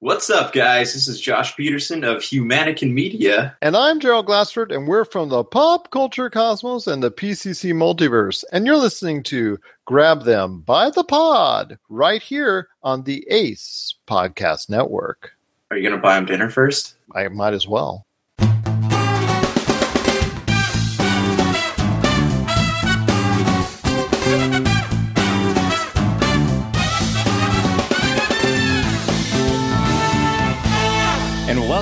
What's up, guys? This is Josh Peterson of Humanican Media. And I'm Gerald Glassford, and we're from the pop culture cosmos and the PCC multiverse. And you're listening to Grab Them by the Pod right here on the ACE Podcast Network. Are you going to buy them dinner first? I might as well.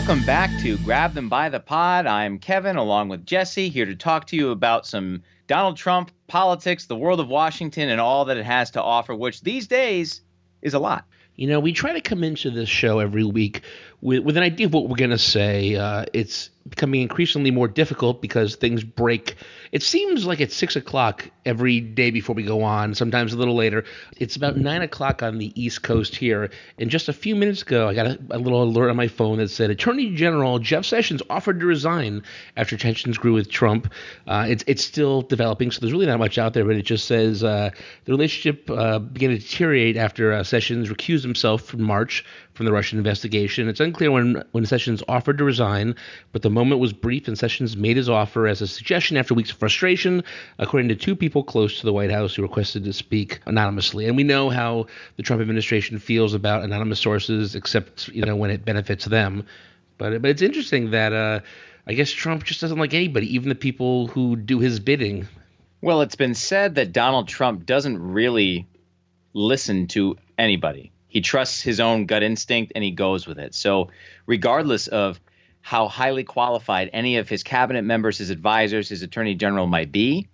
Welcome back to Grab Them by the Pod. I'm Kevin, along with Jesse, here to talk to you about some Donald Trump, politics, the world of Washington, and all that it has to offer, which these days is a lot. You know, we try to come into this show every week with, with an idea of what we're going to say. Uh, it's becoming increasingly more difficult because things break it seems like it's six o'clock every day before we go on, sometimes a little later. It's about nine o'clock on the East Coast here. And just a few minutes ago, I got a, a little alert on my phone that said Attorney General Jeff Sessions offered to resign after tensions grew with Trump. Uh, it's, it's still developing, so there's really not much out there, but it just says uh, the relationship uh, began to deteriorate after uh, Sessions recused himself from March from the Russian investigation. It's unclear when, when Sessions offered to resign, but the moment was brief, and Sessions made his offer as a suggestion after weeks of frustration, according to two people close to the White House who requested to speak anonymously. And we know how the Trump administration feels about anonymous sources, except you know when it benefits them. But but it's interesting that uh, I guess Trump just doesn't like anybody, even the people who do his bidding. Well, it's been said that Donald Trump doesn't really listen to anybody he trusts his own gut instinct and he goes with it. So, regardless of how highly qualified any of his cabinet members, his advisors, his attorney general might be,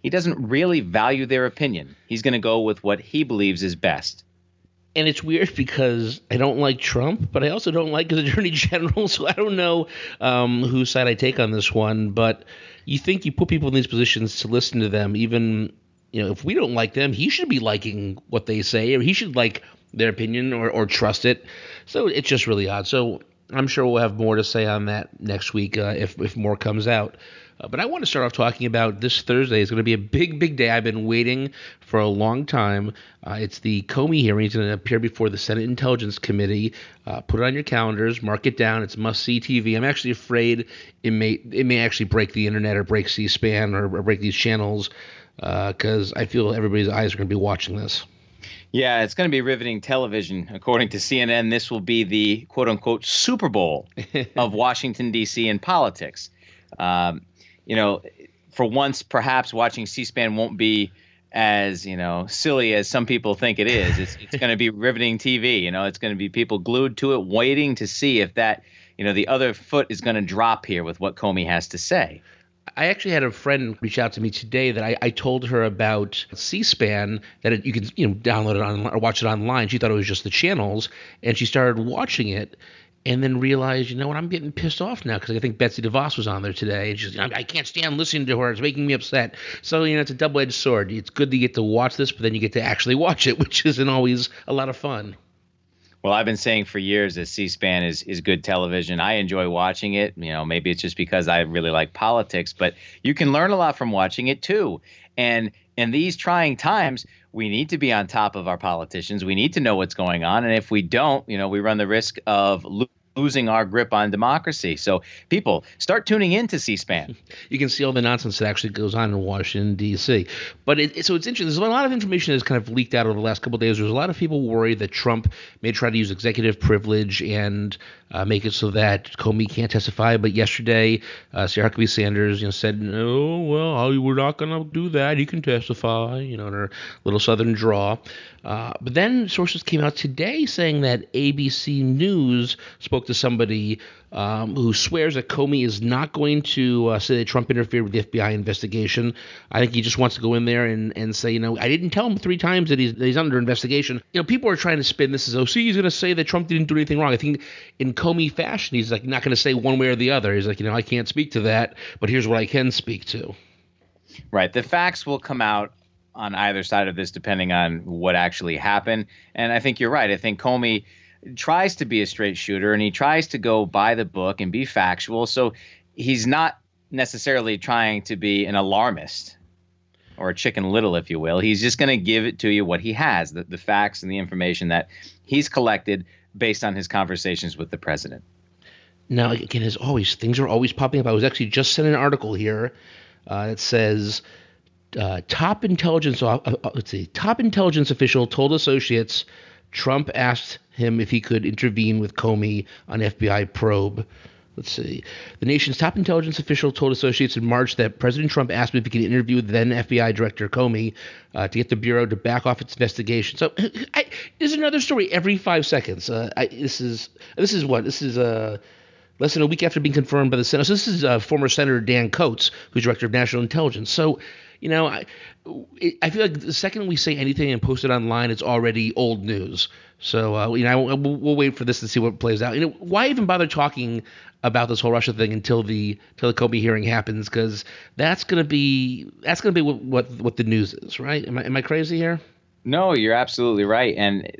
he doesn't really value their opinion. He's going to go with what he believes is best. And it's weird because I don't like Trump, but I also don't like his attorney general. So I don't know um, whose side I take on this one. But you think you put people in these positions to listen to them, even you know, if we don't like them, he should be liking what they say, or he should like their opinion or, or trust it. So it's just really odd. So I'm sure we'll have more to say on that next week uh, if, if more comes out. Uh, but I want to start off talking about this Thursday. It's going to be a big, big day. I've been waiting for a long time. Uh, it's the Comey hearing. It's going to appear before the Senate Intelligence Committee. Uh, put it on your calendars. Mark it down. It's must see TV. I'm actually afraid it may it may actually break the internet or break C-SPAN or, or break these channels because uh, I feel everybody's eyes are going to be watching this. Yeah, it's going to be riveting television. According to CNN, this will be the quote unquote Super Bowl of Washington, D.C. and politics. Um, you know, for once, perhaps watching C SPAN won't be as you know silly as some people think it is. It's, it's going to be riveting TV. You know, it's going to be people glued to it, waiting to see if that you know the other foot is going to drop here with what Comey has to say. I actually had a friend reach out to me today that I, I told her about C-SPAN that it, you can you know download it on or watch it online. She thought it was just the channels, and she started watching it, and then realized, you know what, I'm getting pissed off now because I think Betsy DeVos was on there today, and she's I can't stand listening to her. It's making me upset. So you know, it's a double-edged sword. It's good to get to watch this, but then you get to actually watch it, which isn't always a lot of fun. Well, I've been saying for years that C-SPAN is is good television. I enjoy watching it. You know, maybe it's just because I really like politics, but you can learn a lot from watching it too. And in these trying times, we need to be on top of our politicians. We need to know what's going on, and if we don't, you know, we run the risk of losing our grip on democracy. So people start tuning in to C-SPAN. You can see all the nonsense that actually goes on in Washington D.C. But it, so it's interesting. There's a lot of information that's kind of leaked out over the last couple of days. There's a lot of people worried that Trump may try to use executive privilege and uh, make it so that Comey can't testify. But yesterday, uh, Sarah Huckabee Sanders, you know, said, "No, well, we're not going to do that. He can testify," you know, in her little Southern draw. Uh, but then sources came out today saying that ABC News spoke to somebody um, who swears that Comey is not going to uh, say that Trump interfered with the FBI investigation. I think he just wants to go in there and, and say, you know, I didn't tell him three times that he's, that he's under investigation. You know, people are trying to spin this as, oh, see, he's going to say that Trump didn't do anything wrong. I think in Comey fashion, he's like not going to say one way or the other. He's like, you know, I can't speak to that, but here's what I can speak to. Right. The facts will come out on either side of this depending on what actually happened. And I think you're right. I think Comey tries to be a straight shooter and he tries to go by the book and be factual. So he's not necessarily trying to be an alarmist or a chicken little, if you will. He's just going to give it to you what he has, the, the facts and the information that he's collected based on his conversations with the president. Now, again, as always, things are always popping up. I was actually just sent an article here uh, that says uh, top intelligence uh, uh, let's see top intelligence official told associates Trump asked him if he could intervene with Comey on FBI probe. Let's see. The nation's top intelligence official told associates in March that President Trump asked him if he could interview then FBI Director Comey uh, to get the bureau to back off its investigation. So, I, there's another story every five seconds. Uh, I, this is this is what this is. Uh, less than a week after being confirmed by the Senate. So this is uh, former Senator Dan Coats, who's director of national intelligence. So you know, I, I feel like the second we say anything and post it online, it's already old news. So, uh, you know, we'll, we'll, wait for this to see what plays out. You know, why even bother talking about this whole Russia thing until the until the Comey hearing happens? Because that's gonna be that's gonna be what, what what the news is, right? Am I am I crazy here? No, you're absolutely right. And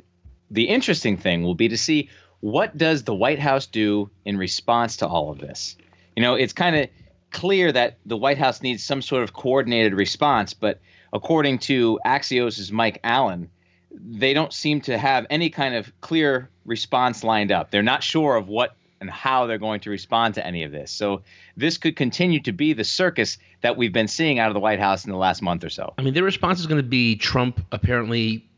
the interesting thing will be to see what does the White House do in response to all of this. You know, it's kind of clear that the White House needs some sort of coordinated response, but according to Axios' Mike Allen, they don't seem to have any kind of clear response lined up. They're not sure of what and how they're going to respond to any of this. So this could continue to be the circus that we've been seeing out of the White House in the last month or so. I mean, their response is going to be Trump apparently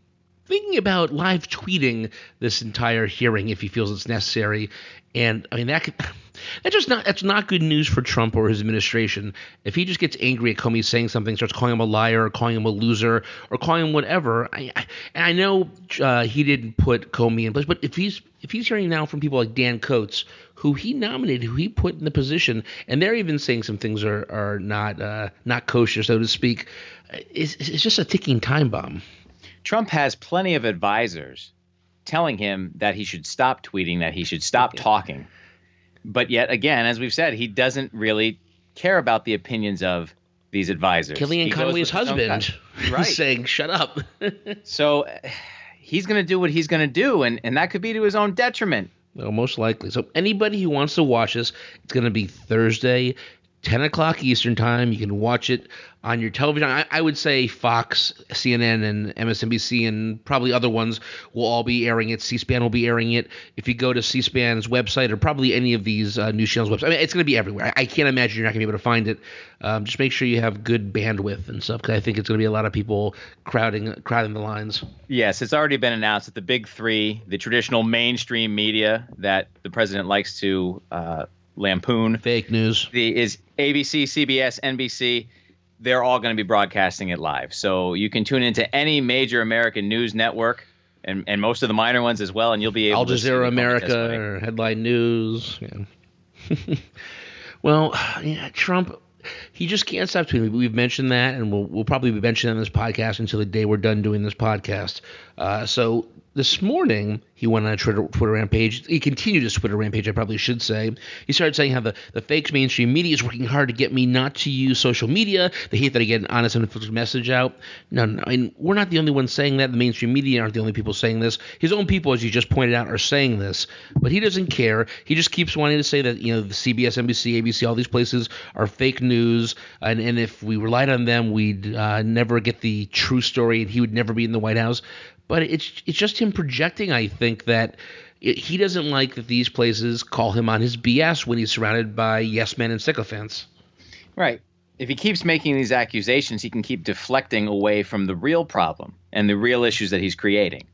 thinking about live tweeting this entire hearing if he feels it's necessary. And I mean that could that's just not that's not good news for Trump or his administration. If he just gets angry at Comey saying something, starts calling him a liar, or calling him a loser, or calling him whatever. I, I and I know uh, he didn't put Comey in place, but if he's if he's hearing now from people like Dan Coats, who he nominated, who he put in the position, and they're even saying some things are are not uh, not kosher, so to speak, it's, it's just a ticking time bomb. Trump has plenty of advisors telling him that he should stop tweeting, that he should stop talking but yet again, as we've said, he doesn't really care about the opinions of these advisors. He Conway's husband, right? saying "shut up." so he's going to do what he's going to do, and and that could be to his own detriment. Well, most likely. So anybody who wants to watch this, it's going to be Thursday, 10 o'clock Eastern time. You can watch it on your television. I, I, would say Fox, CNN, and MSNBC, and probably other ones will all be airing it. C-SPAN will be airing it. If you go to C-SPAN's website or probably any of these uh, news channels' websites, I mean, it's going to be everywhere. I, I, can't imagine you're not going to be able to find it. Um, just make sure you have good bandwidth and stuff because I think it's going to be a lot of people crowding crowding the lines. Yes, it's already been announced that the big three, the traditional mainstream media that the president likes to uh, lampoon, fake news, the is ABC, CBS, NBC they're all going to be broadcasting it live. So you can tune into any major American news network and, and most of the minor ones as well, and you'll be able Al to Jazeera America or Headline News. Yeah. well, yeah, Trump, he just can't stop tweeting. We've mentioned that, and we'll, we'll probably be mentioning on this podcast until the day we're done doing this podcast. Uh, so this morning he went on a Twitter, Twitter rampage. He continued his Twitter rampage, I probably should say. He started saying how the, the fake mainstream media is working hard to get me not to use social media. They hate that I get an honest and unfiltered message out. No, no, I mean, we're not the only ones saying that. The mainstream media aren't the only people saying this. His own people, as you just pointed out, are saying this. But he doesn't care. He just keeps wanting to say that, you know, the CBS, NBC, ABC, all these places are fake news. And, and if we relied on them, we'd uh, never get the true story and he would never be in the White House but it's it's just him projecting. I think that he doesn't like that these places call him on his BS when he's surrounded by yes men and sycophants. Right. If he keeps making these accusations, he can keep deflecting away from the real problem and the real issues that he's creating.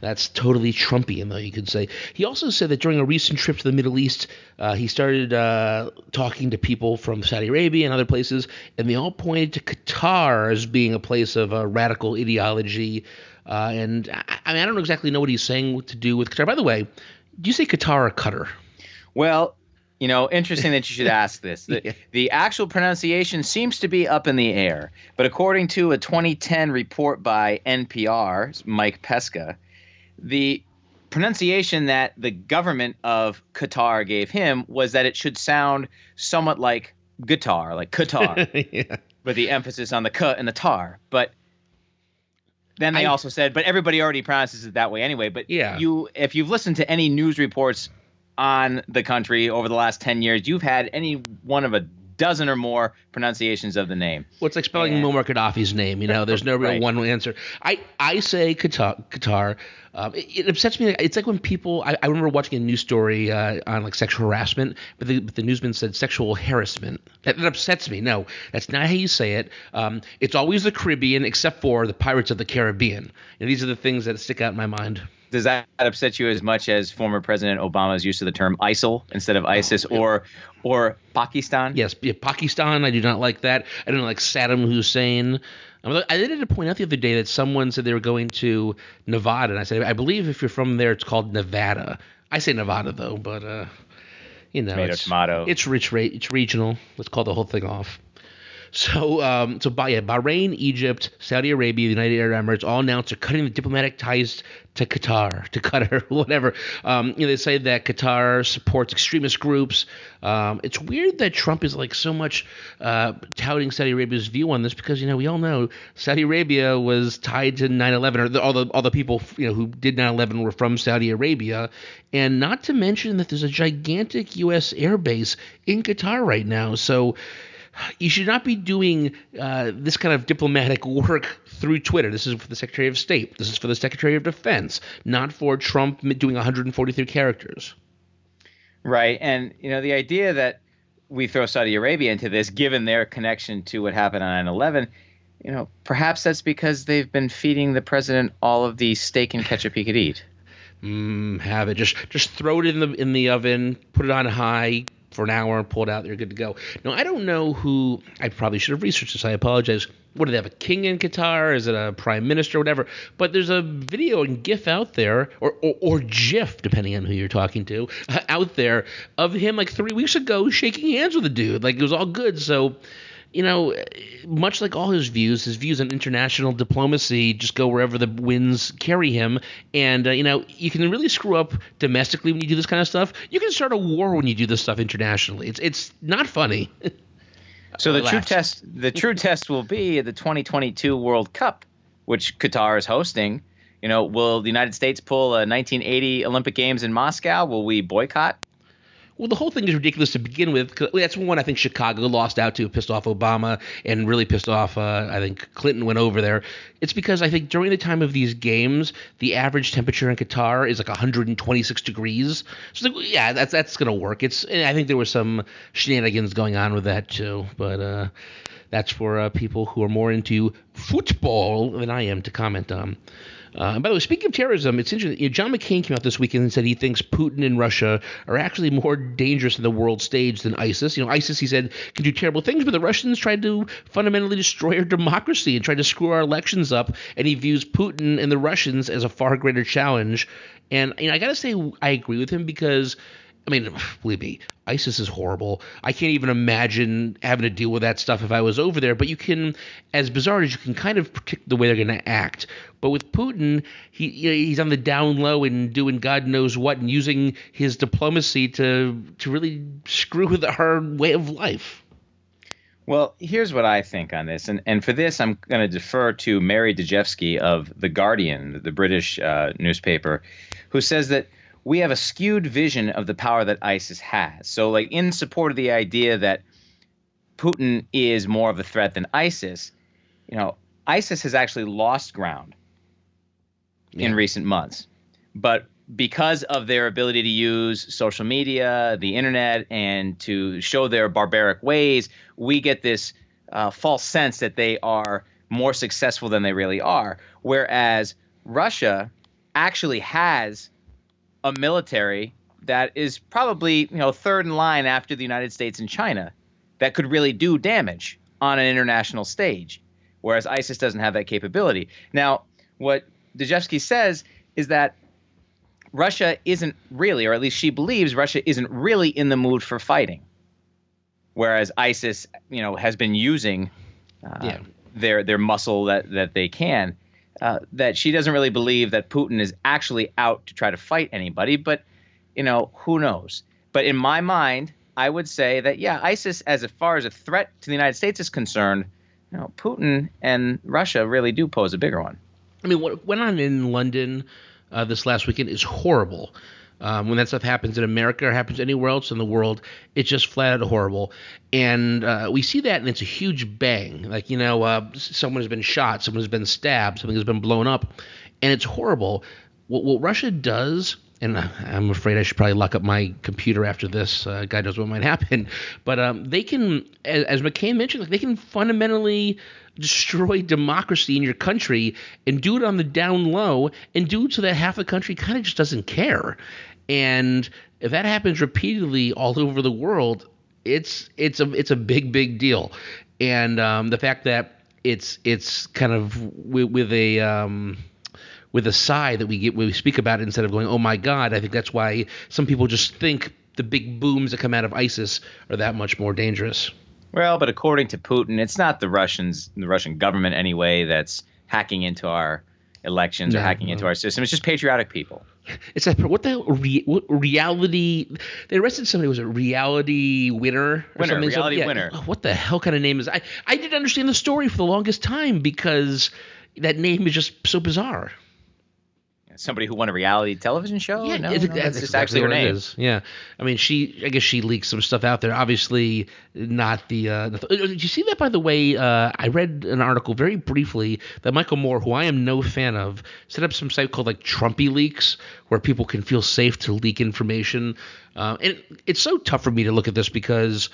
That's totally Trumpian, though, you could say. He also said that during a recent trip to the Middle East, uh, he started uh, talking to people from Saudi Arabia and other places, and they all pointed to Qatar as being a place of uh, radical ideology. Uh, and I, I, mean, I don't exactly know what he's saying to do with Qatar. By the way, do you say Qatar or Qatar? Well, you know, interesting that you should ask this. The, yeah. the, actual pronunciation seems to be up in the air, but according to a 2010 report by NPR, Mike Pesca, the pronunciation that the government of Qatar gave him was that it should sound somewhat like guitar, like Qatar, yeah. with the emphasis on the k and the tar. But then they I, also said, but everybody already pronounces it that way anyway. But yeah. you, if you've listened to any news reports on the country over the last ten years, you've had any one of a dozen or more pronunciations of the name. Well, it's like spelling and, Muammar Gaddafi's name. You know, there's no real right. one answer. I I say Qatar. Qatar. Um, it, it, upsets me. It's like when people. I, I remember watching a news story uh, on like sexual harassment, but the, but the newsman said sexual harassment. That, that, upsets me. No, that's not how you say it. Um, it's always the Caribbean, except for the Pirates of the Caribbean. And these are the things that stick out in my mind does that upset you as much as former President Obama's use of the term ISIL instead of ISIS oh, yeah. or or Pakistan? Yes, yeah, Pakistan. I do not like that. I don't like Saddam Hussein. I did to point out the other day that someone said they were going to Nevada, and I said I believe if you're from there, it's called Nevada. I say Nevada though, but uh, you know, tomato, it's, tomato. It's rich. It's regional. Let's call the whole thing off. So, um, so yeah, Bahrain, Egypt, Saudi Arabia, the United Arab Emirates all announced they're cutting the diplomatic ties to Qatar, to Qatar, whatever. Um, you know, they say that Qatar supports extremist groups. Um, it's weird that Trump is like so much uh, touting Saudi Arabia's view on this because you know we all know Saudi Arabia was tied to 9/11, or the, all the all the people you know who did 9/11 were from Saudi Arabia, and not to mention that there's a gigantic U.S. airbase in Qatar right now. So you should not be doing uh, this kind of diplomatic work through Twitter. This is for the Secretary of State. This is for the Secretary of Defense, not for Trump doing 143 characters. Right, and you know the idea that we throw Saudi Arabia into this, given their connection to what happened on 9/11, you know, perhaps that's because they've been feeding the president all of the steak and ketchup he could eat. Mm, have it. Just just throw it in the in the oven, put it on high, for an hour and pull it out. They're good to go. Now, I don't know who. I probably should have researched this. I apologize. What do they have? A king in Qatar? Is it a prime minister? Or whatever. But there's a video and GIF out there, or or, or GIF, depending on who you're talking to, out there of him like three weeks ago shaking hands with a dude. Like it was all good. So you know, much like all his views, his views on international diplomacy just go wherever the winds carry him. And, uh, you know, you can really screw up domestically when you do this kind of stuff. You can start a war when you do this stuff internationally. It's, it's not funny. so the true test, the true test will be the 2022 World Cup, which Qatar is hosting. You know, will the United States pull a 1980 Olympic Games in Moscow? Will we boycott? Well, the whole thing is ridiculous to begin with. That's one I think Chicago lost out to, pissed off Obama, and really pissed off. Uh, I think Clinton went over there. It's because I think during the time of these games, the average temperature in Qatar is like 126 degrees. So like, yeah, that's that's gonna work. It's I think there was some shenanigans going on with that too, but uh, that's for uh, people who are more into football than I am to comment on. Uh, by the way, speaking of terrorism, it's interesting. You know, John McCain came out this weekend and said he thinks Putin and Russia are actually more dangerous in the world stage than ISIS. You know, ISIS, he said, can do terrible things, but the Russians tried to fundamentally destroy our democracy and tried to screw our elections up. And he views Putin and the Russians as a far greater challenge. And you know, I got to say, I agree with him because I mean, believe me, ISIS is horrible. I can't even imagine having to deal with that stuff if I was over there. But you can, as bizarre as you can, kind of predict the way they're going to act. But with Putin, he he's on the down low and doing God knows what, and using his diplomacy to to really screw with our way of life. Well, here's what I think on this, and and for this, I'm going to defer to Mary Dejevsky of the Guardian, the British uh, newspaper, who says that we have a skewed vision of the power that ISIS has. So, like, in support of the idea that Putin is more of a threat than ISIS, you know, ISIS has actually lost ground yeah. in recent months. But because of their ability to use social media, the internet, and to show their barbaric ways, we get this uh, false sense that they are more successful than they really are. Whereas Russia actually has a military that is probably you know third in line after the United States and China that could really do damage on an international stage, whereas ISIS doesn't have that capability. Now, what Dejevsky says is that Russia isn't really, or at least she believes Russia isn't really in the mood for fighting, whereas ISIS, you know, has been using uh, yeah. their their muscle that that they can. Uh, that she doesn't really believe that Putin is actually out to try to fight anybody, but you know, who knows? But in my mind, I would say that yeah, ISIS, as far as a threat to the United States is concerned, you know, Putin and Russia really do pose a bigger one. I mean, went on in London uh, this last weekend is horrible. Um, when that stuff happens in America or happens anywhere else in the world, it's just flat out horrible. And uh, we see that, and it's a huge bang. Like, you know, uh, someone has been shot, someone has been stabbed, something has been blown up, and it's horrible. What, what Russia does and I'm afraid I should probably lock up my computer after this. Uh, God knows what might happen. But um, they can, as, as McCain mentioned, like they can fundamentally destroy democracy in your country and do it on the down low and do it so that half the country kind of just doesn't care. And if that happens repeatedly all over the world, it's it's a it's a big big deal. And um, the fact that it's it's kind of with, with a um, with a sigh that we get we speak about it instead of going, "Oh my God!" I think that's why some people just think the big booms that come out of ISIS are that much more dangerous. Well, but according to Putin, it's not the Russians, the Russian government anyway, that's hacking into our elections or hacking no. into our system. It's just patriotic people. It's that what the re, what reality? They arrested somebody. Was a reality winner? Or winner, something? reality so, yeah, winner. Oh, what the hell kind of name is? I I didn't understand the story for the longest time because that name is just so bizarre somebody who won a reality television show? Yeah, no, it's, no, that's exactly just actually her name. Yeah, I mean, she. I guess she leaked some stuff out there. Obviously, not the. Uh, the uh, did you see that? By the way, uh, I read an article very briefly that Michael Moore, who I am no fan of, set up some site called like TrumpiLeaks, where people can feel safe to leak information. Uh, and it's so tough for me to look at this because,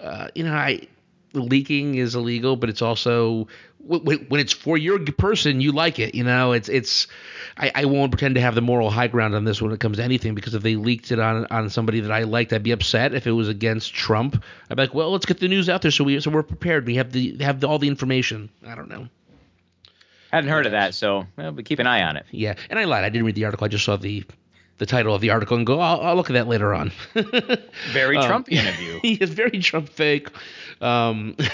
uh, you know, I leaking is illegal, but it's also when it's for your person, you like it. You know, it's it's. I, I won't pretend to have the moral high ground on this when it comes to anything because if they leaked it on on somebody that I liked, I'd be upset. If it was against Trump, I'd be like, well, let's get the news out there so we so we're prepared. We have the have the, all the information. I don't know. Hadn't heard of that, so well, but keep an eye on it. Yeah, and I lied. I didn't read the article. I just saw the the title of the article and go, I'll, I'll look at that later on. very um, Trumpian of you. He is very Trump fake. Um,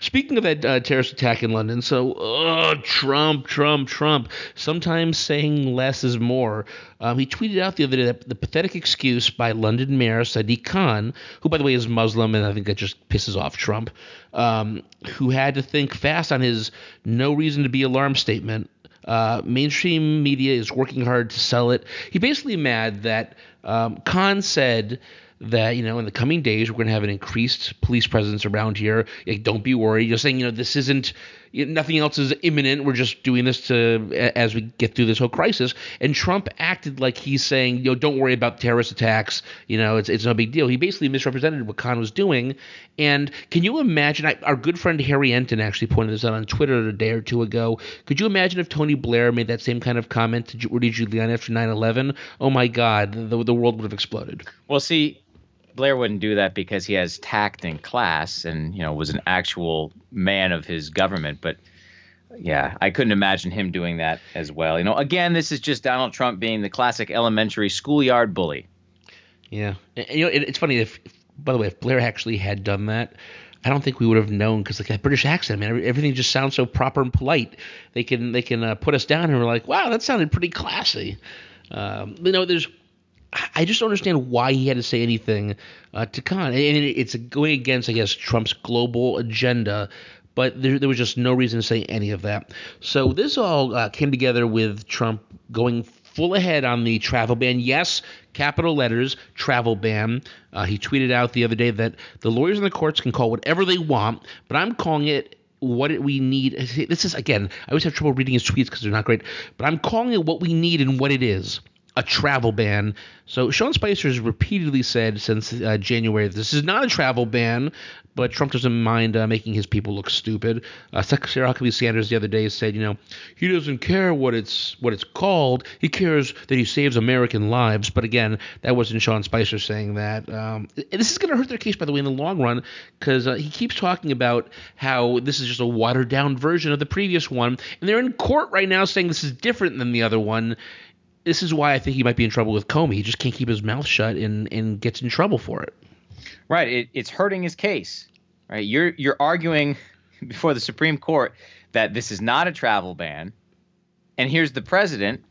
Speaking of that uh, terrorist attack in London, so uh, Trump, Trump, Trump. Sometimes saying less is more. Um, he tweeted out the other day that the pathetic excuse by London Mayor Sadiq Khan, who by the way is Muslim, and I think that just pisses off Trump, um, who had to think fast on his "no reason to be alarmed" statement. Uh, mainstream media is working hard to sell it. He basically mad that um, Khan said that you know in the coming days we're going to have an increased police presence around here. Like, don't be worried. You're saying you know this isn't nothing else is imminent. We're just doing this to as we get through this whole crisis. And Trump acted like he's saying you know don't worry about terrorist attacks. You know it's it's no big deal. He basically misrepresented what Khan was doing. And can you imagine? I, our good friend Harry Enten actually pointed this out on Twitter a day or two ago. Could you imagine if Tony Blair made that same kind of comment to Rudy Giuliani after 9/11? Oh my God, the the world would have exploded. Well, see, Blair wouldn't do that because he has tact and class and you know was an actual man of his government but yeah I couldn't imagine him doing that as well you know again this is just Donald Trump being the classic elementary schoolyard bully yeah and, you know it, it's funny if by the way if Blair actually had done that I don't think we would have known because like that British accent, man, everything just sounds so proper and polite. They can they can uh, put us down and we're like, wow, that sounded pretty classy. Um, you know, there's I just don't understand why he had to say anything uh, to Khan. And it's going against, I guess, Trump's global agenda, but there, there was just no reason to say any of that. So this all uh, came together with Trump going full ahead on the travel ban. Yes, capital letters, travel ban. Uh, he tweeted out the other day that the lawyers in the courts can call whatever they want, but I'm calling it what we need. This is, again, I always have trouble reading his tweets because they're not great, but I'm calling it what we need and what it is a travel ban. So Sean Spicer has repeatedly said since uh, January this is not a travel ban, but Trump doesn't mind uh, making his people look stupid. Uh, Secretary Huckabee Sanders the other day said, you know, he doesn't care what it's what it's called. He cares that he saves American lives. But again, that wasn't Sean Spicer saying that. Um, this is going to hurt their case, by the way, in the long run, because uh, he keeps talking about how this is just a watered down version of the previous one, and they're in court right now saying this is different than the other one this is why I think he might be in trouble with Comey. He just can't keep his mouth shut and, and gets in trouble for it. Right. It, it's hurting his case. Right. You're you're arguing before the Supreme Court that this is not a travel ban, and here's the president,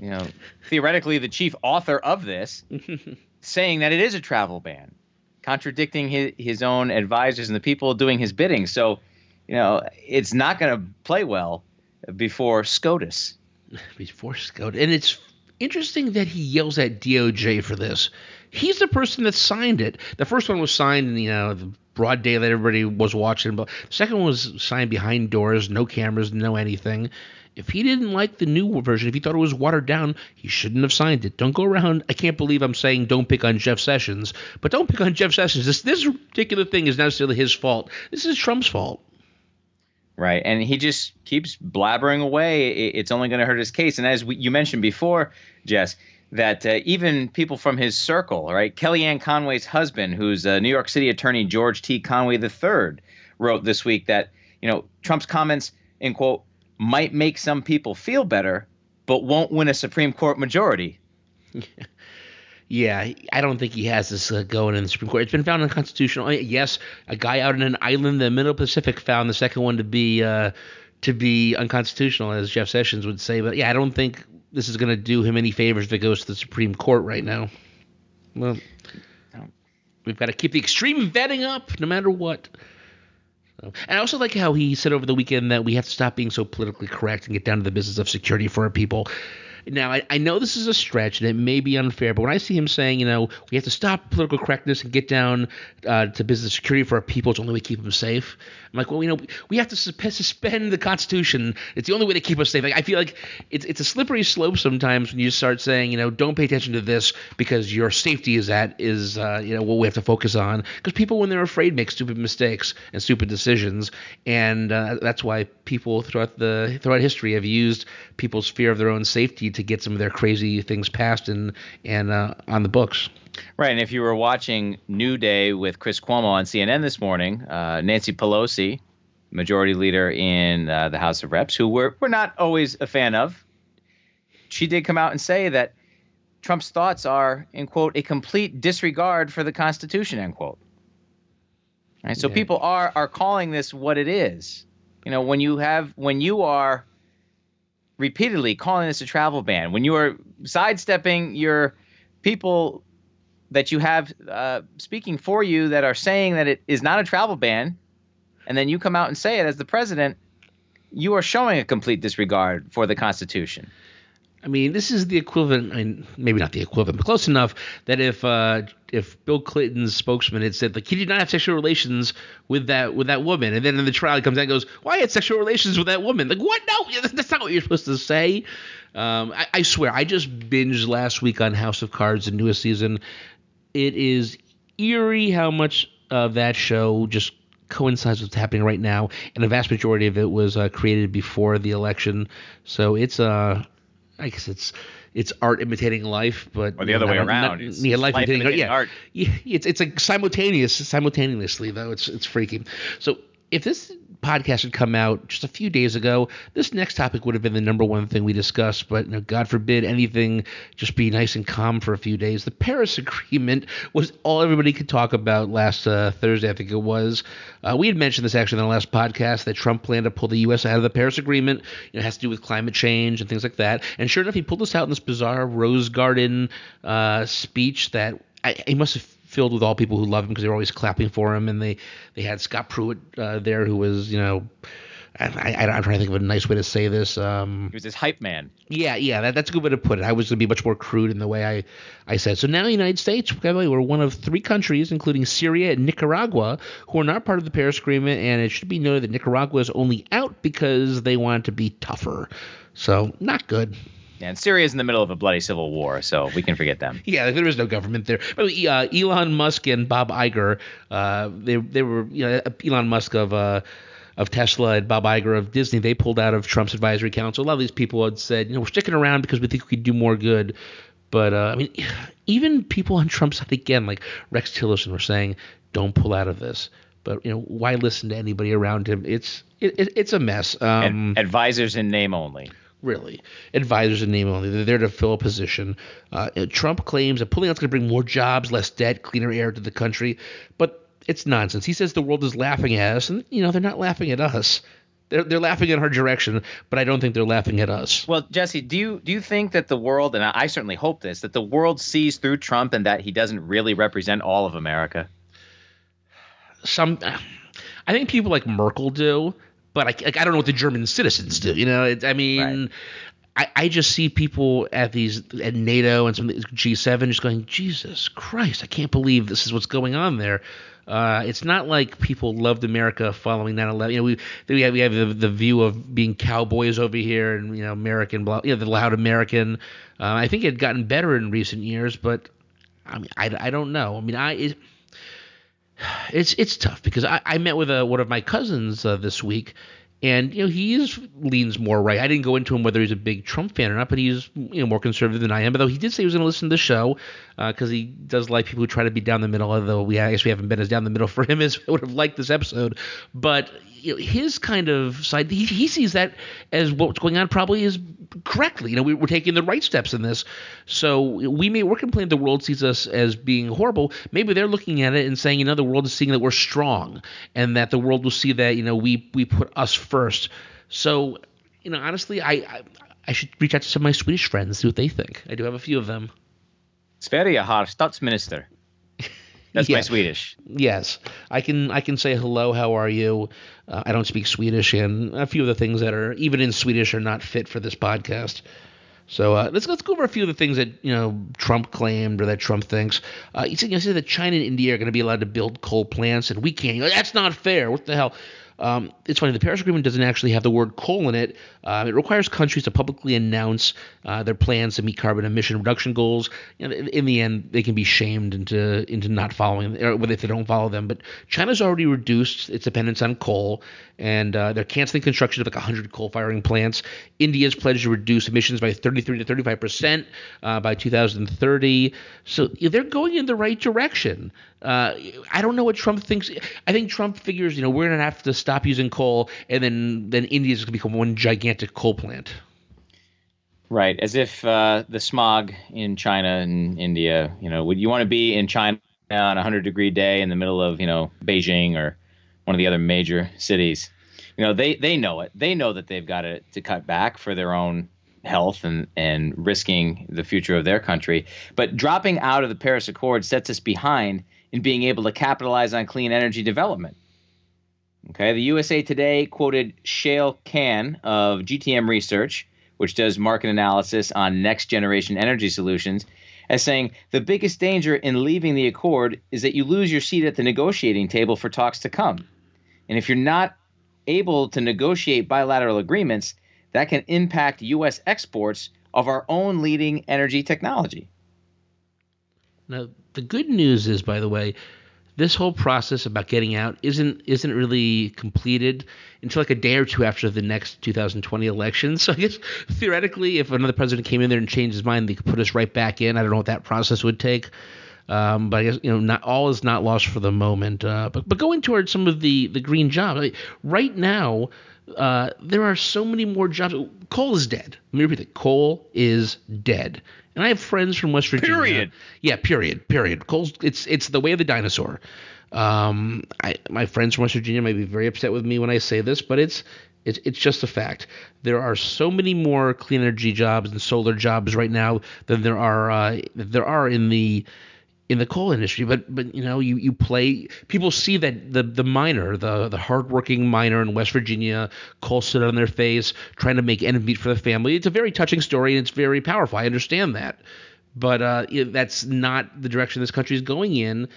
you know, theoretically the chief author of this, saying that it is a travel ban, contradicting his his own advisors and the people doing his bidding. So, you know, it's not going to play well before SCOTUS before Scout, and it's interesting that he yells at DOJ for this. He's the person that signed it. The first one was signed in you know the broad day that everybody was watching, but the second one was signed behind doors, no cameras, no anything. If he didn't like the new version, if he thought it was watered down, he shouldn't have signed it. Don't go around. I can't believe I'm saying don't pick on Jeff Sessions, but don't pick on Jeff Sessions. This this particular thing is not necessarily his fault. This is Trump's fault. Right, and he just keeps blabbering away. It's only going to hurt his case. And as we, you mentioned before, Jess, that uh, even people from his circle, right, Kellyanne Conway's husband, who's uh, New York City Attorney George T. Conway III, wrote this week that you know Trump's comments, in quote, might make some people feel better, but won't win a Supreme Court majority. Yeah, I don't think he has this uh, going in the Supreme Court. It's been found unconstitutional. Yes, a guy out in an island in the Middle Pacific found the second one to be uh, to be unconstitutional, as Jeff Sessions would say. But yeah, I don't think this is going to do him any favors if it goes to the Supreme Court right now. Well, we've got to keep the extreme vetting up, no matter what. And I also like how he said over the weekend that we have to stop being so politically correct and get down to the business of security for our people. Now, I, I, know this is a stretch and it may be unfair, but when I see him saying, you know, we have to stop political correctness and get down uh, to business security for our people, it's the only way to keep them safe. I'm like, well, you know, we have to suspend the Constitution. It's the only way to keep us safe. Like, I feel like it's it's a slippery slope sometimes when you start saying, you know, don't pay attention to this because your safety is at is uh, you know what we have to focus on. Because people, when they're afraid, make stupid mistakes and stupid decisions, and uh, that's why people throughout the throughout history have used people's fear of their own safety to get some of their crazy things passed and and uh, on the books. Right, and if you were watching New Day with Chris Cuomo on CNN this morning, uh, Nancy Pelosi, Majority Leader in uh, the House of Reps, who we're we're not always a fan of, she did come out and say that Trump's thoughts are, in quote, a complete disregard for the Constitution, end quote. Right, so yeah. people are are calling this what it is. You know, when you have when you are repeatedly calling this a travel ban, when you are sidestepping your people that you have uh, speaking for you that are saying that it is not a travel ban, and then you come out and say it as the president, you are showing a complete disregard for the Constitution. I mean, this is the equivalent. I mean, maybe not the equivalent, but close enough that if uh, if Bill Clinton's spokesman had said like he did not have sexual relations with that with that woman, and then in the trial he comes out and goes, "Why well, had sexual relations with that woman?" Like, what? No, that's not what you're supposed to say. Um, I, I, swear, I just binged last week on House of Cards, the newest season it is eerie how much of that show just coincides with what's happening right now, and the vast majority of it was uh, created before the election. So it's uh, I guess it's it's art imitating life, but or the other not, way around. Not, yeah, life, life imitating, imitating art. Yeah, art. it's it's a simultaneous simultaneously though. It's it's freaky. So if this podcast had come out just a few days ago, this next topic would have been the number one thing we discussed. But you know, God forbid anything just be nice and calm for a few days. The Paris Agreement was all everybody could talk about last uh, Thursday, I think it was. Uh, we had mentioned this actually in the last podcast that Trump planned to pull the U.S. out of the Paris Agreement. You know, it has to do with climate change and things like that. And sure enough, he pulled this out in this bizarre Rose Garden uh, speech that I, he must have filled with all people who love him because they were always clapping for him, and they they had Scott Pruitt uh, there who was you know. I, I, am trying to think of a nice way to say this. Um, he was his hype man. Yeah, yeah, that, that's a good way to put it. I was going to be much more crude in the way I, I said. So now, the United States, by the way, we're one of three countries, including Syria and Nicaragua, who are not part of the Paris Agreement. And it should be noted that Nicaragua is only out because they wanted to be tougher. So not good. And Syria is in the middle of a bloody civil war, so we can forget them. yeah, there is no government there. But uh, Elon Musk and Bob Iger, uh, they they were you know Elon Musk of. Uh, of Tesla and Bob Iger of Disney, they pulled out of Trump's advisory council. A lot of these people had said, you know, we're sticking around because we think we could do more good. But uh, I mean, even people on Trump's side again, like Rex Tillerson, were saying, don't pull out of this. But you know, why listen to anybody around him? It's it, it's a mess. Um, advisors in name only really. Advisors in name only. They're there to fill a position. Uh, Trump claims that pulling out is going to bring more jobs, less debt, cleaner air to the country, but it's nonsense. He says the world is laughing at us, and you know they're not laughing at us. They're, they're laughing in our direction, but I don't think they're laughing at us. Well, Jesse, do you do you think that the world, and I certainly hope this, that the world sees through Trump and that he doesn't really represent all of America? Some, I think people like Merkel do but I, like, I don't know what the German citizens do. You know, it, I mean, right. I, I just see people at these at NATO and some G7 just going, Jesus Christ, I can't believe this is what's going on there. Uh, it's not like people loved America following 9/11. You know, we we have, we have the, the view of being cowboys over here, and you know, American, blah, you know, the loud American. Uh, I think it had gotten better in recent years, but I mean, I, I don't know. I mean, I it, it's it's tough because I, I met with a, one of my cousins uh, this week, and you know he is leans more right. I didn't go into him whether he's a big Trump fan or not, but he's you know more conservative than I am. But though he did say he was going to listen to the show because uh, he does like people who try to be down the middle. Although we I guess we haven't been as down the middle for him as I would have liked this episode. But you know, his kind of side, he, he sees that as what's going on probably is correctly. You know, we, are taking the right steps in this. So we may we're complaining the world sees us as being horrible. Maybe they're looking at it and saying, you know, the world is seeing that we're strong, and that the world will see that you know we we put us first. So you know, honestly, I, I I should reach out to some of my Swedish friends, see what they think. I do have a few of them. Sverige har statsminister. That's yeah. my Swedish. Yes, I can. I can say hello. How are you? Uh, I don't speak Swedish, and a few of the things that are even in Swedish are not fit for this podcast. So uh, let's let's go over a few of the things that you know Trump claimed or that Trump thinks. Uh, he said, you know, that China and India are going to be allowed to build coal plants, and we can't. That's not fair. What the hell? Um, it's funny, the Paris Agreement doesn't actually have the word coal in it. Uh, it requires countries to publicly announce uh, their plans to meet carbon emission reduction goals. You know, in, in, the end, they can be shamed into into not following, or if they don't follow them. But China's already reduced its dependence on coal, and uh, they're canceling construction of like 100 coal firing plants. India's pledged to reduce emissions by 33 to 35 percent uh, by 2030. So they're going in the right direction. Uh, I don't know what Trump thinks. I think Trump figures, you know, we're going to have to stop using coal, and then then India is going to become one gigantic coal plant. Right, as if uh, the smog in China and India, you know, would you want to be in China on a hundred degree day in the middle of you know Beijing or one of the other major cities? You know, they they know it. They know that they've got to to cut back for their own health and and risking the future of their country. But dropping out of the Paris Accord sets us behind in being able to capitalize on clean energy development. Okay, the USA Today quoted Shayle Kann of GTM Research, which does market analysis on next generation energy solutions, as saying the biggest danger in leaving the accord is that you lose your seat at the negotiating table for talks to come. And if you're not able to negotiate bilateral agreements, that can impact U.S. exports of our own leading energy technology. Now, the good news is, by the way, this whole process about getting out isn't isn't really completed until like a day or two after the next 2020 election. So I guess theoretically, if another president came in there and changed his mind, they could put us right back in. I don't know what that process would take. Um, but I guess you know, not all is not lost for the moment. Uh, but but going towards some of the the green jobs, like, right now, uh, there are so many more jobs. Coal is dead. Let me repeat it. Coal is dead. And I have friends from West Virginia. Period. Yeah, period. Period. Coal's it's it's the way of the dinosaur. Um, I, my friends from West Virginia may be very upset with me when I say this, but it's it's it's just a fact. There are so many more clean energy jobs and solar jobs right now than there are uh, there are in the in the coal industry. But but you know you you play people see that the the miner the the hardworking miner in West Virginia coal sit on their face trying to make ends meet for the family. It's a very touching story and it's very powerful. I understand that, but uh, that's not the direction this country is going in.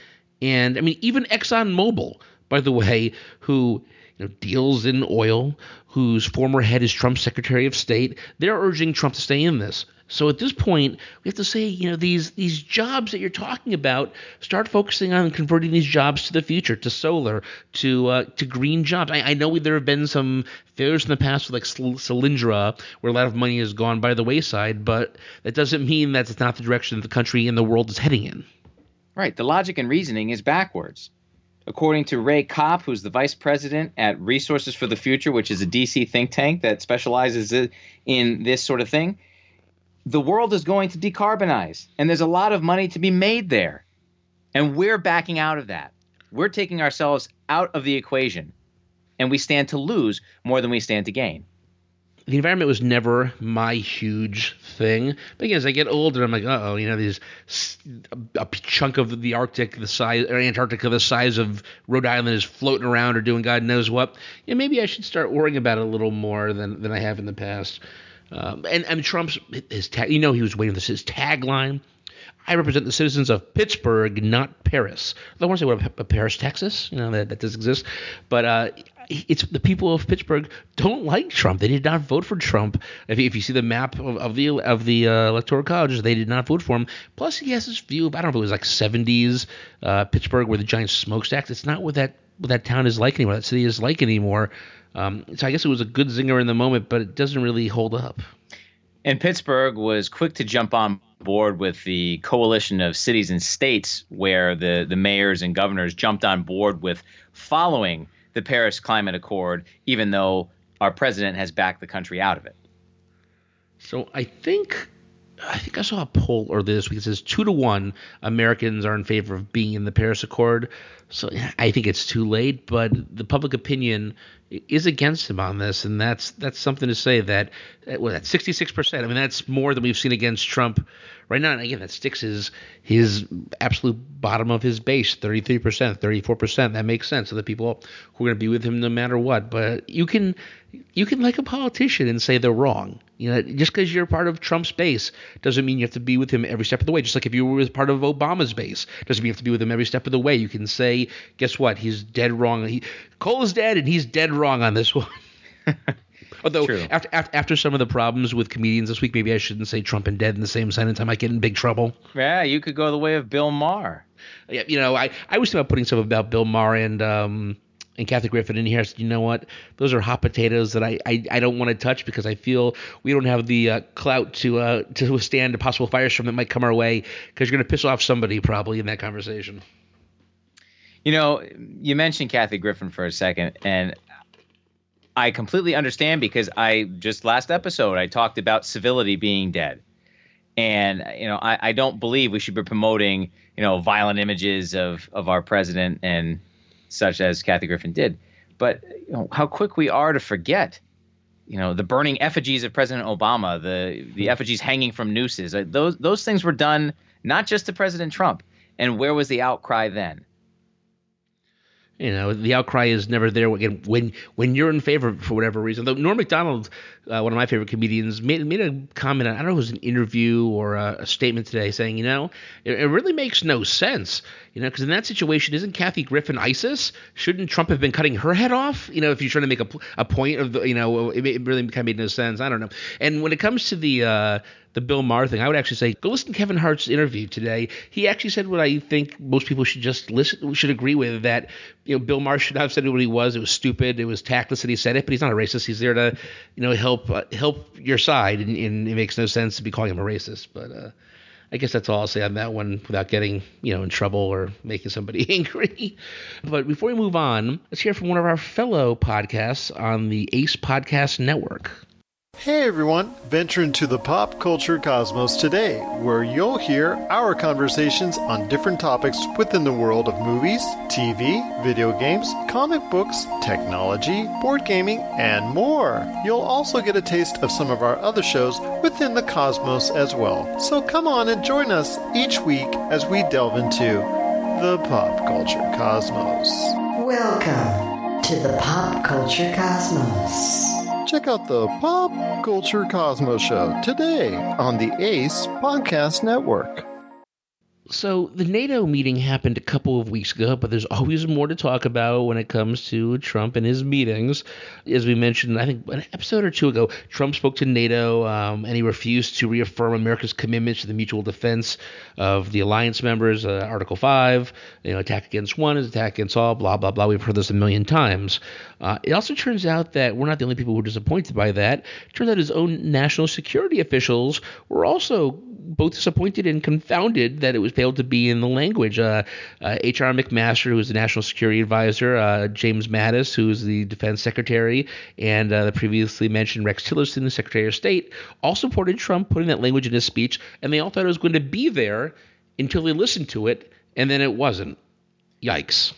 And I mean even Exxon Mobil, by the way, who you know, deals in oil, whose former head is Trump's Secretary of State, they're urging Trump to stay in this. So at this point, we have to say, you know, these these jobs that you're talking about, start focusing on converting these jobs to the future, to solar, to uh, to green jobs. I, I know there have been some failures in the past with like Solyndra, where a lot of money has gone by the wayside, but that doesn't mean that it's not the direction that the country and the world is heading in. Right. The logic and reasoning is backwards. According to Ray Kopp, who's the vice president at Resources for the Future, which is a DC think tank that specializes in this sort of thing, the world is going to decarbonize, and there's a lot of money to be made there. And we're backing out of that. We're taking ourselves out of the equation, and we stand to lose more than we stand to gain. The environment was never my huge thing. But again, as I get older, I'm like, oh, you know, these a chunk of the Arctic, the size or Antarctica, the size of Rhode Island, is floating around or doing God knows what. Yeah, maybe I should start worrying about it a little more than than I have in the past. Um, and and Trump's his tag, you know, he was waiting this his tagline. I represent the citizens of Pittsburgh, not Paris. I want to say what Paris, Texas. You know that, that does exist, but uh, it's the people of Pittsburgh don't like Trump. They did not vote for Trump. If you, if you see the map of, of the of the uh, electoral college, they did not vote for him. Plus, he has this view of I don't know if it was like 70s uh, Pittsburgh, where the giant smokestacks. It's not what that what that town is like anymore. That city is like anymore. Um, so I guess it was a good zinger in the moment, but it doesn't really hold up. And Pittsburgh was quick to jump on board with the coalition of cities and states where the, the mayors and governors jumped on board with following the Paris Climate Accord, even though our president has backed the country out of it. So I think I think I saw a poll earlier this week that says two to one Americans are in favor of being in the Paris Accord. So I think it's too late, but the public opinion is against him on this, and that's that's something to say that uh, well, that's sixty six percent. I mean, that's more than we've seen against Trump right now. And again, that sticks his his absolute bottom of his base, thirty three percent, thirty four percent. That makes sense. So the people who are going to be with him no matter what. But you can you can like a politician and say they're wrong. You know, just because you're part of Trump's base doesn't mean you have to be with him every step of the way. Just like if you were part of Obama's base, doesn't mean you have to be with him every step of the way. You can say, guess what? He's dead wrong. He, coal is dead, and he's dead wrong on this one. Although after, after after some of the problems with comedians this week, maybe I shouldn't say Trump and dead in the same sentence. I might get in big trouble. Yeah, you could go the way of Bill Maher. Yeah, you know, I I was thinking about putting stuff about Bill Maher and um and Kathy Griffin in here. So you know what? Those are hot potatoes that I, I, I don't want to touch because I feel we don't have the uh, clout to uh, to withstand a possible firestorm that might come our way because you're going to piss off somebody probably in that conversation. You know, you mentioned Kathy Griffin for a second, and I completely understand because I just last episode I talked about civility being dead. And you know, I, I don't believe we should be promoting, you know, violent images of of our president and such as Kathy Griffin did. But you know, how quick we are to forget, you know, the burning effigies of President Obama, the the effigies hanging from nooses. Those those things were done not just to President Trump. And where was the outcry then? You know, the outcry is never there again when when you're in favor for whatever reason. Though Norm Macdonald, uh, one of my favorite comedians, made made a comment. I don't know if it was an interview or a, a statement today, saying, you know, it, it, really makes no sense. You know, because in that situation, isn't Kathy Griffin ISIS? Shouldn't Trump have been cutting her head off? You know, if you're trying to make a, a point of the, you know, it, it really kind of made no sense. I don't know. And when it comes to the uh, the Bill Maher thing, I would actually say go listen to Kevin Hart's interview today. He actually said what I think most people should just listen, should agree with that. You know, Bill Maher should not have said what he was. It was stupid. It was tactless that he said it, but he's not a racist. He's there to, you know, help uh, help your side, and, and, it makes no sense to be calling him a racist. But uh, I guess that's all I'll say on that one without getting, you know, in trouble or making somebody angry. But before we move on, let's hear from one of our fellow podcasts on the Ace Podcast Network. Hey everyone, venture into the pop culture cosmos today, where you'll hear our conversations on different topics within the world of movies, TV, video games, comic books, technology, board gaming, and more. You'll also get a taste of some of our other shows within the cosmos as well. So come on and join us each week as we delve into the pop culture cosmos. Welcome to the pop culture cosmos. Check out the Pop Culture Cosmos Show today on the ACE Podcast Network. So the NATO meeting happened a couple of weeks ago, but there's always more to talk about when it comes to Trump and his meetings. As we mentioned, I think an episode or two ago, Trump spoke to NATO um, and he refused to reaffirm America's commitment to the mutual defense of the alliance members. Uh, Article Five, you know, attack against one is attack against all. Blah blah blah. We've heard this a million times. Uh, it also turns out that we're not the only people who are disappointed by that. It turns out his own national security officials were also both disappointed and confounded that it was failed to be in the language. Uh, uh, H.R. McMaster, who is the National Security Advisor, uh, James Mattis, who is the Defense Secretary, and uh, the previously mentioned Rex Tillerson, the Secretary of State, all supported Trump putting that language in his speech, and they all thought it was going to be there until they listened to it, and then it wasn't. Yikes.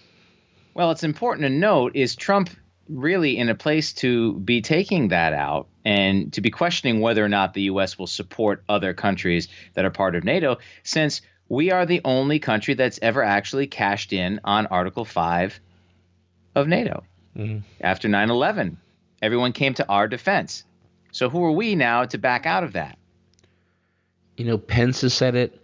Well, it's important to note is Trump really in a place to be taking that out and to be questioning whether or not the U.S. will support other countries that are part of NATO, since we are the only country that's ever actually cashed in on Article 5 of NATO. Mm-hmm. After 9 11, everyone came to our defense. So who are we now to back out of that? You know, Pence has said it.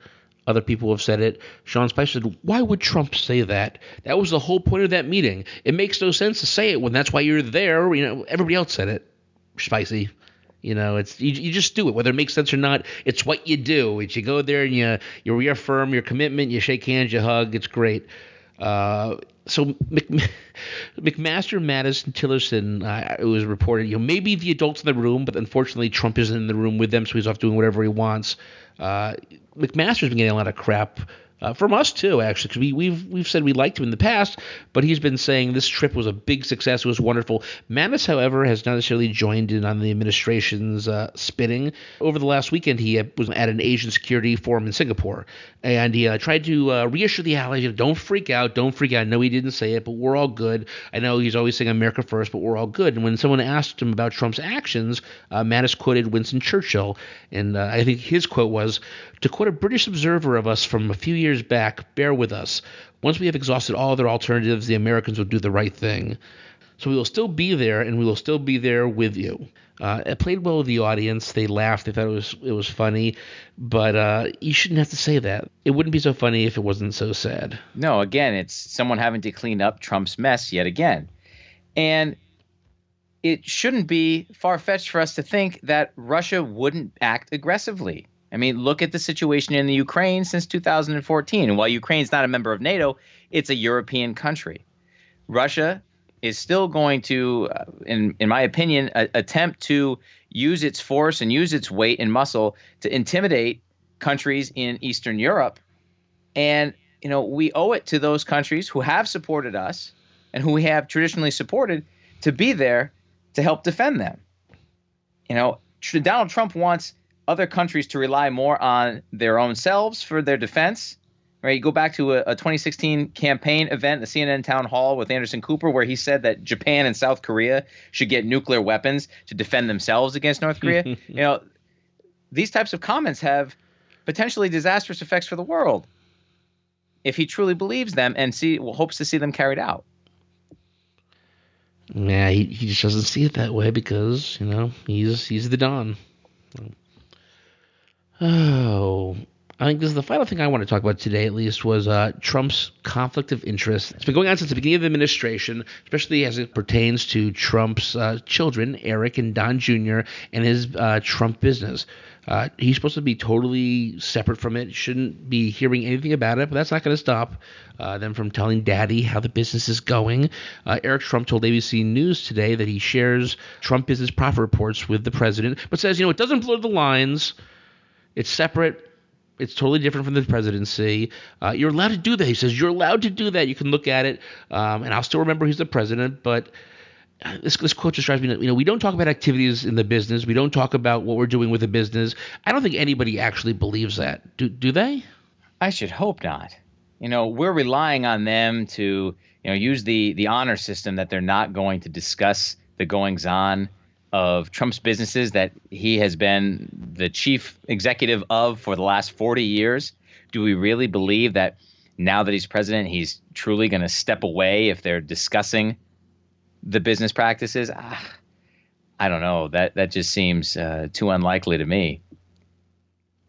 Other people have said it. Sean Spicer said, Why would Trump say that? That was the whole point of that meeting. It makes no sense to say it when that's why you're there. You know, everybody else said it. Spicy. You know, it's you, you just do it, whether it makes sense or not. It's what you do. It's you go there and you you reaffirm your commitment. You shake hands, you hug. It's great. Uh, so Mc, McMaster, Mattis, Tillerson, uh, it was reported, you know, maybe the adults in the room, but unfortunately Trump isn't in the room with them, so he's off doing whatever he wants. Uh, McMaster's been getting a lot of crap uh, from us too, actually, because we, we've we've said we liked him in the past, but he's been saying this trip was a big success, it was wonderful. Mattis, however, has not necessarily joined in on the administration's uh. Over the last weekend, he was at an Asian security forum in Singapore, and he uh, tried to uh, reassure the allies, you know, don't freak out, don't freak out. I know he didn't say it, but we're all good. I know he's always saying America first, but we're all good. And when someone asked him about Trump's actions, uh, Mattis quoted Winston Churchill, and uh, I think his quote was, to quote a British observer of us from a few years back, bear with us. Once we have exhausted all other alternatives, the Americans will do the right thing. So we will still be there, and we will still be there with you. Uh, it played well with the audience. They laughed. They thought it was it was funny, but uh, you shouldn't have to say that. It wouldn't be so funny if it wasn't so sad. No, again, it's someone having to clean up Trump's mess yet again, and it shouldn't be far fetched for us to think that Russia wouldn't act aggressively. I mean, look at the situation in the Ukraine since 2014. And while Ukraine's not a member of NATO, it's a European country. Russia is still going to, uh, in in my opinion, a, attempt to use its force and use its weight and muscle to intimidate countries in Eastern Europe. And you know, we owe it to those countries who have supported us and who we have traditionally supported to be there to help defend them. You know, Donald Trump wants other countries to rely more on their own selves for their defense. Right, you go back to a, a 2016 campaign event, the CNN town hall with Anderson Cooper, where he said that Japan and South Korea should get nuclear weapons to defend themselves against North Korea. you know, these types of comments have potentially disastrous effects for the world if he truly believes them and see well, hopes to see them carried out. Yeah, he, he just doesn't see it that way because you know he's he's the Don. Oh, I think this is the final thing I want to talk about today, at least, was uh, Trump's conflict of interest. It's been going on since the beginning of the administration, especially as it pertains to Trump's uh, children, Eric and Don Jr., and his uh, Trump business. Uh, he's supposed to be totally separate from it. Shouldn't be hearing anything about it, but that's not going to stop uh, them from telling Daddy how the business is going. Uh, Eric Trump told ABC News today that he shares Trump business profit reports with the president, but says, you know, it doesn't blur the lines. It's separate. It's totally different from the presidency. Uh, you're allowed to do that. He says you're allowed to do that. You can look at it, um, and I'll still remember he's the president. But uh, this this quote just drives me. You know, we don't talk about activities in the business. We don't talk about what we're doing with the business. I don't think anybody actually believes that. Do do they? I should hope not. You know, we're relying on them to you know use the the honor system that they're not going to discuss the goings on of Trump's businesses that he has been the chief executive of for the last 40 years? Do we really believe that now that he's president, he's truly going to step away if they're discussing the business practices? Ah, I don't know. That that just seems uh, too unlikely to me.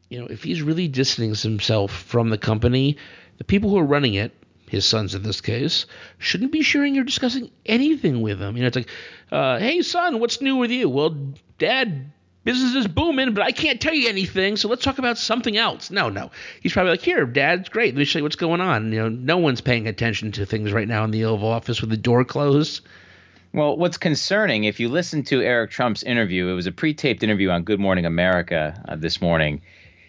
You know, if he's really distancing himself from the company, the people who are running it his sons in this case, shouldn't be sharing or discussing anything with him. You know, it's like, uh, hey, son, what's new with you? Well, dad, business is booming, but I can't tell you anything, so let's talk about something else. No, no. He's probably like, here, dad's great. Let me show you what's going on. You know, no one's paying attention to things right now in the Oval Office with the door closed. Well, what's concerning, if you listen to Eric Trump's interview, it was a pre taped interview on Good Morning America uh, this morning.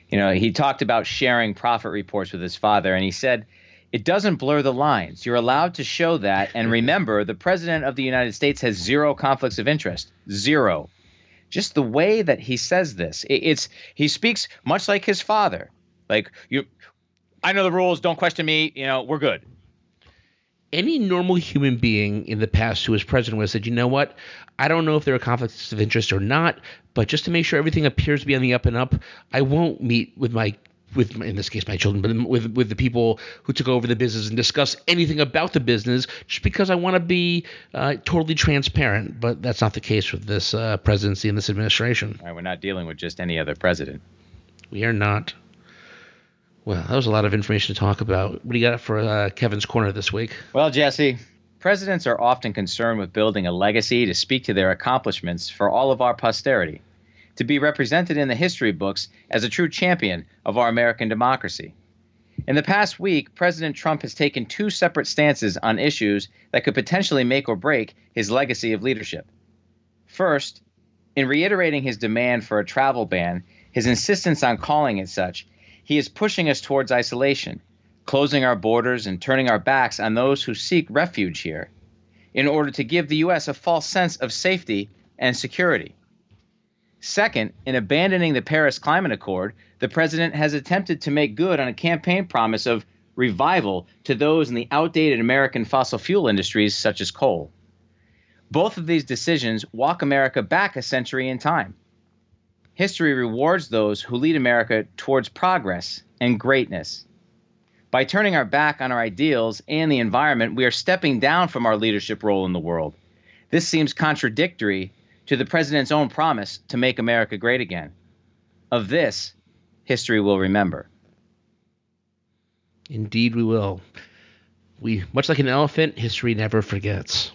You know, he talked about sharing profit reports with his father, and he said, it doesn't blur the lines. You're allowed to show that. And remember, the president of the United States has zero conflicts of interest. Zero. Just the way that he says this, it's he speaks much like his father. Like you, I know the rules. Don't question me. You know, we're good. Any normal human being in the past who was president would have said, you know what? I don't know if there are conflicts of interest or not, but just to make sure everything appears to be on the up and up, I won't meet with my with in this case my children, but with with the people who took over the business and discuss anything about the business, just because I want to be uh, totally transparent. But that's not the case with this uh, presidency and this administration. All right, we're not dealing with just any other president. We are not. Well, that was a lot of information to talk about. What do you got for uh, Kevin's corner this week? Well, Jesse, presidents are often concerned with building a legacy to speak to their accomplishments for all of our posterity to be represented in the history books as a true champion of our American democracy. In the past week, President Trump has taken two separate stances on issues that could potentially make or break his legacy of leadership. First, in reiterating his demand for a travel ban, his insistence on calling it such, he is pushing us towards isolation, closing our borders and turning our backs on those who seek refuge here, in order to give the U.S. a false sense of safety and security. Second, in abandoning the Paris Climate Accord, the president has attempted to make good on a campaign promise of revival to those in the outdated American fossil fuel industries such as coal. Both of these decisions walk America back a century in time. History rewards those who lead America towards progress and greatness. By turning our back on our ideals and the environment, we are stepping down from our leadership role in the world. This seems contradictory to the president's own promise to make America great again. Of this, history will remember. Indeed, we will. We, much like an elephant, history never forgets.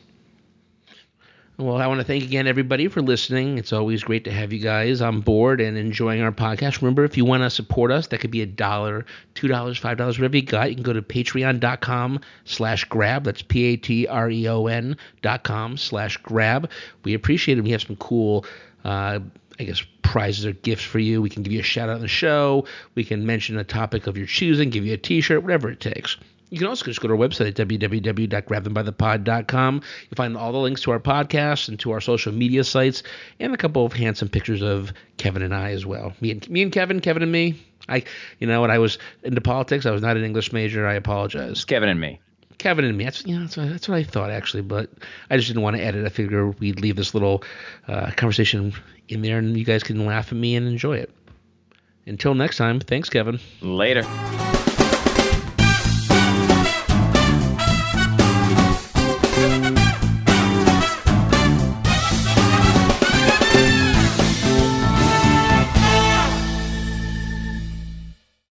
Well, I want to thank again everybody for listening. It's always great to have you guys on board and enjoying our podcast. Remember, if you want to support us, that could be a dollar, two dollars, five dollars, whatever you got. You can go to patreon.com slash grab. That's P-A-T-R-E-O-N dot com slash grab. We appreciate it. We have some cool uh, I guess prizes or gifts for you. We can give you a shout out on the show. We can mention a topic of your choosing, give you a t-shirt, whatever it takes. You can also just go to our website at www.grabthembythepod.com. You'll find all the links to our podcast and to our social media sites and a couple of handsome pictures of Kevin and I as well. Me and me and Kevin, Kevin and me. I you know when I was into politics, I was not an English major. I apologize. It's Kevin and me. Kevin and me. That's you know that's what, that's what I thought actually, but I just didn't want to edit. I figured we'd leave this little uh, conversation in there, and you guys can laugh at me and enjoy it. Until next time, thanks, Kevin. Later.